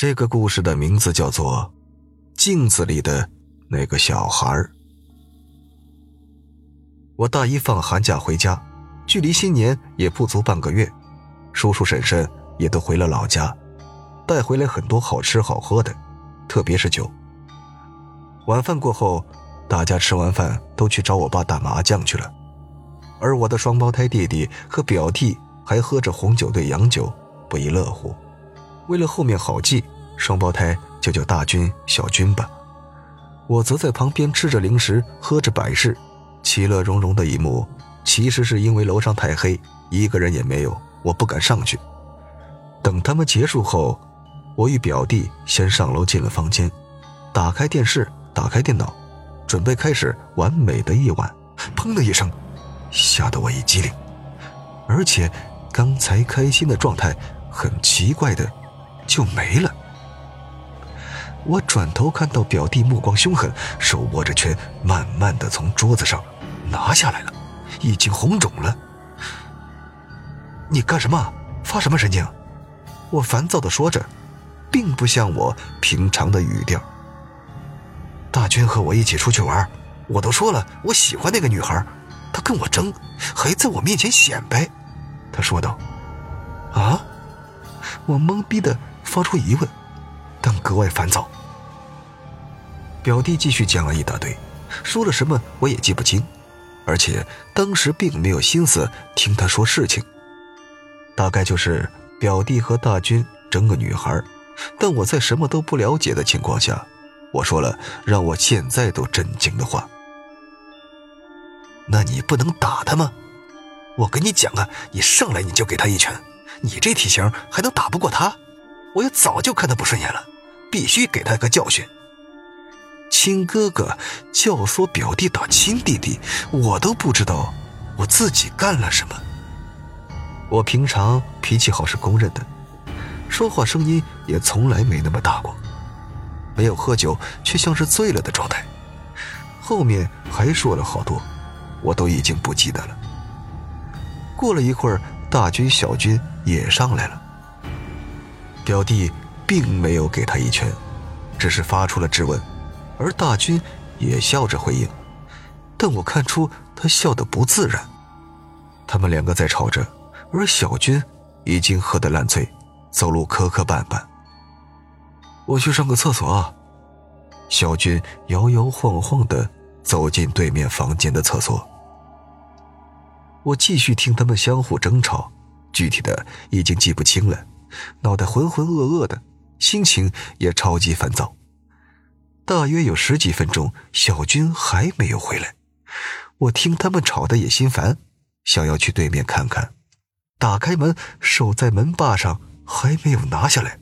这个故事的名字叫做《镜子里的那个小孩》。我大一放寒假回家，距离新年也不足半个月，叔叔婶婶也都回了老家，带回来很多好吃好喝的，特别是酒。晚饭过后，大家吃完饭都去找我爸打麻将去了，而我的双胞胎弟弟和表弟还喝着红酒兑洋酒，不亦乐乎。为了后面好记，双胞胎就叫大军、小军吧。我则在旁边吃着零食，喝着百事。其乐融融的一幕，其实是因为楼上太黑，一个人也没有，我不敢上去。等他们结束后，我与表弟先上楼进了房间，打开电视，打开电脑，准备开始完美的一晚。砰的一声，吓得我一激灵，而且刚才开心的状态很奇怪的就没了。我转头看到表弟目光凶狠，手握着拳，慢慢的从桌子上拿下来了，已经红肿了。你干什么？发什么神经？我烦躁的说着，并不像我平常的语调。大军和我一起出去玩，我都说了我喜欢那个女孩，他跟我争，还在我面前显摆。他说道：“啊！”我懵逼的发出疑问。但格外烦躁。表弟继续讲了一大堆，说了什么我也记不清，而且当时并没有心思听他说事情。大概就是表弟和大军争个女孩，但我在什么都不了解的情况下，我说了让我现在都震惊的话。那你不能打他吗？我跟你讲啊，你上来你就给他一拳，你这体型还能打不过他？我也早就看他不顺眼了，必须给他一个教训。亲哥哥教唆表弟打亲弟弟，我都不知道我自己干了什么。我平常脾气好是公认的，说话声音也从来没那么大过。没有喝酒，却像是醉了的状态。后面还说了好多，我都已经不记得了。过了一会儿，大军、小军也上来了。表弟并没有给他一拳，只是发出了质问，而大军也笑着回应，但我看出他笑得不自然。他们两个在吵着，而小军已经喝得烂醉，走路磕磕绊绊。我去上个厕所啊。小军摇摇晃晃地走进对面房间的厕所。我继续听他们相互争吵，具体的已经记不清了。脑袋浑浑噩噩的，心情也超级烦躁。大约有十几分钟，小军还没有回来。我听他们吵的也心烦，想要去对面看看。打开门，手在门把上还没有拿下来，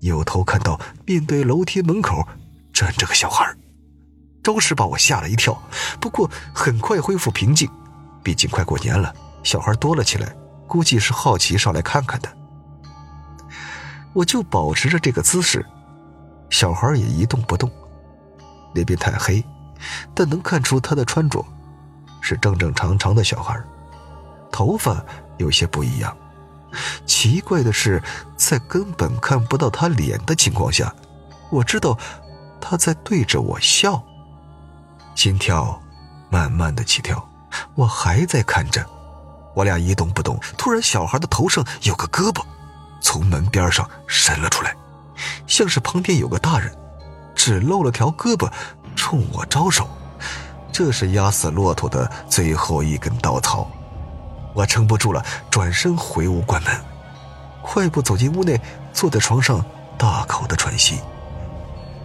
扭头看到面对楼梯门口站着个小孩，着实把我吓了一跳。不过很快恢复平静，毕竟快过年了，小孩多了起来，估计是好奇上来看看的。我就保持着这个姿势，小孩也一动不动。那边太黑，但能看出他的穿着是正正常常的小孩，头发有些不一样。奇怪的是，在根本看不到他脸的情况下，我知道他在对着我笑。心跳慢慢的起跳，我还在看着。我俩一动不动，突然小孩的头上有个胳膊。从门边上伸了出来，像是旁边有个大人，只露了条胳膊，冲我招手。这是压死骆驼的最后一根稻草。我撑不住了，转身回屋关门，快步走进屋内，坐在床上大口的喘息。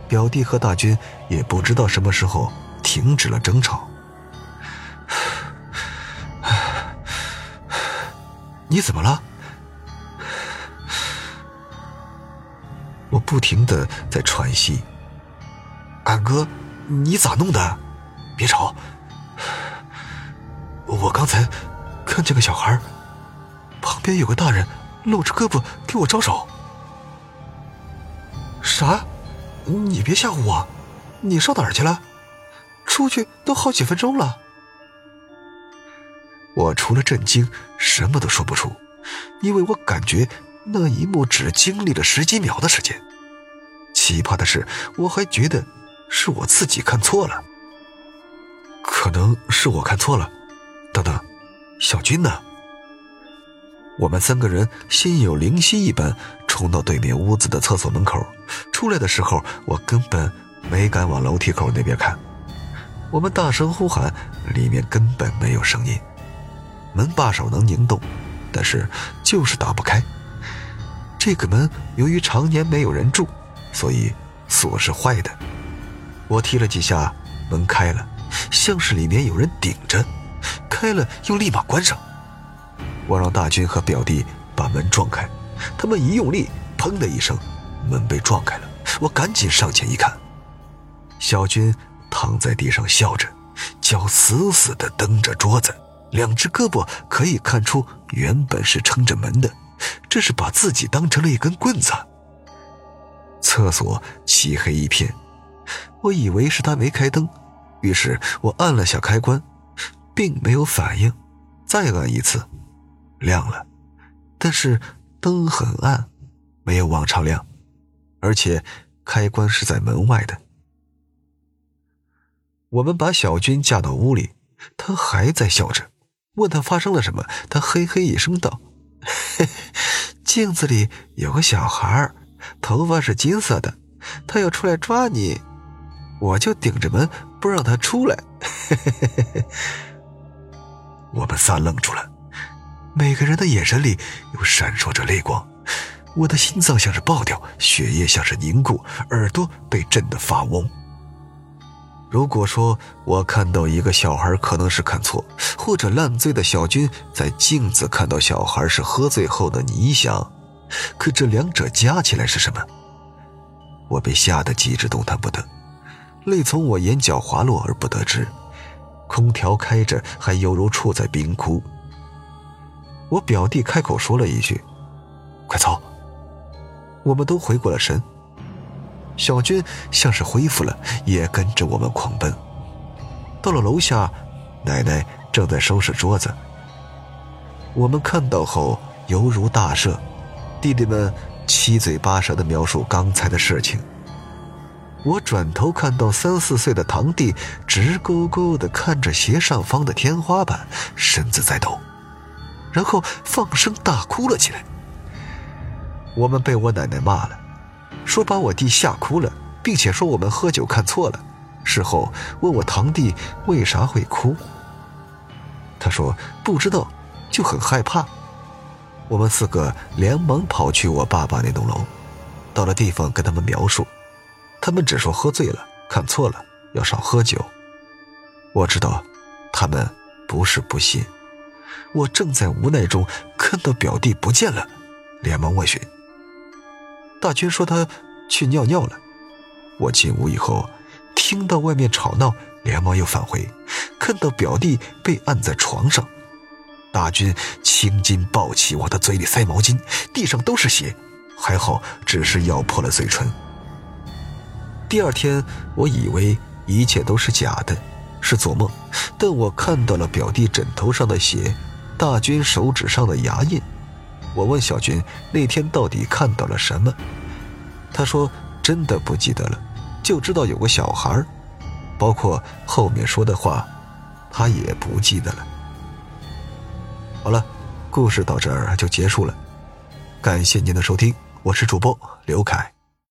表弟和大军也不知道什么时候停止了争吵。你怎么了？不停的在喘息。俺哥，你咋弄的？别吵。我刚才看见个小孩，旁边有个大人露着胳膊给我招手。啥？你别吓唬我！你上哪儿去了？出去都好几分钟了。我除了震惊，什么都说不出，因为我感觉。那一幕只经历了十几秒的时间，奇葩的是，我还觉得是我自己看错了。可能是我看错了。等等，小军呢？我们三个人心有灵犀一般，冲到对面屋子的厕所门口。出来的时候，我根本没敢往楼梯口那边看。我们大声呼喊，里面根本没有声音。门把手能拧动，但是就是打不开。这个门由于常年没有人住，所以锁是坏的。我踢了几下，门开了，像是里面有人顶着，开了又立马关上。我让大军和表弟把门撞开，他们一用力，砰的一声，门被撞开了。我赶紧上前一看，小军躺在地上笑着，脚死死地蹬着桌子，两只胳膊可以看出原本是撑着门的，这是把自己当成了一根棍子。厕所漆黑一片，我以为是他没开灯，于是我按了下开关，并没有反应，再按一次。亮了，但是灯很暗，没有往常亮，而且开关是在门外的。我们把小军架到屋里，他还在笑着。问他发生了什么，他嘿嘿一声道：“嘿 嘿镜子里有个小孩儿，头发是金色的，他要出来抓你，我就顶着门不让他出来。”我们仨愣住了。每个人的眼神里又闪烁着泪光，我的心脏像是爆掉，血液像是凝固，耳朵被震得发嗡。如果说我看到一个小孩可能是看错，或者烂醉的小军在镜子看到小孩是喝醉后的你想，可这两者加起来是什么？我被吓得极致动弹不得，泪从我眼角滑落而不得知，空调开着还犹如处在冰窟。我表弟开口说了一句：“快走！”我们都回过了神。小军像是恢复了，也跟着我们狂奔。到了楼下，奶奶正在收拾桌子。我们看到后犹如大赦，弟弟们七嘴八舌的描述刚才的事情。我转头看到三四岁的堂弟直勾勾的看着斜上方的天花板，身子在抖。然后放声大哭了起来。我们被我奶奶骂了，说把我弟吓哭了，并且说我们喝酒看错了。事后问我堂弟为啥会哭，他说不知道，就很害怕。我们四个连忙跑去我爸爸那栋楼，到了地方跟他们描述，他们只说喝醉了，看错了，要少喝酒。我知道，他们不是不信。我正在无奈中看到表弟不见了，连忙问询。大军说他去尿尿了。我进屋以后，听到外面吵闹，连忙又返回，看到表弟被按在床上。大军青筋暴起，往他嘴里塞毛巾，地上都是血，还好只是咬破了嘴唇。第二天，我以为一切都是假的，是做梦，但我看到了表弟枕头上的血。大军手指上的牙印，我问小军那天到底看到了什么？他说真的不记得了，就知道有个小孩包括后面说的话，他也不记得了。好了，故事到这儿就结束了，感谢您的收听，我是主播刘凯。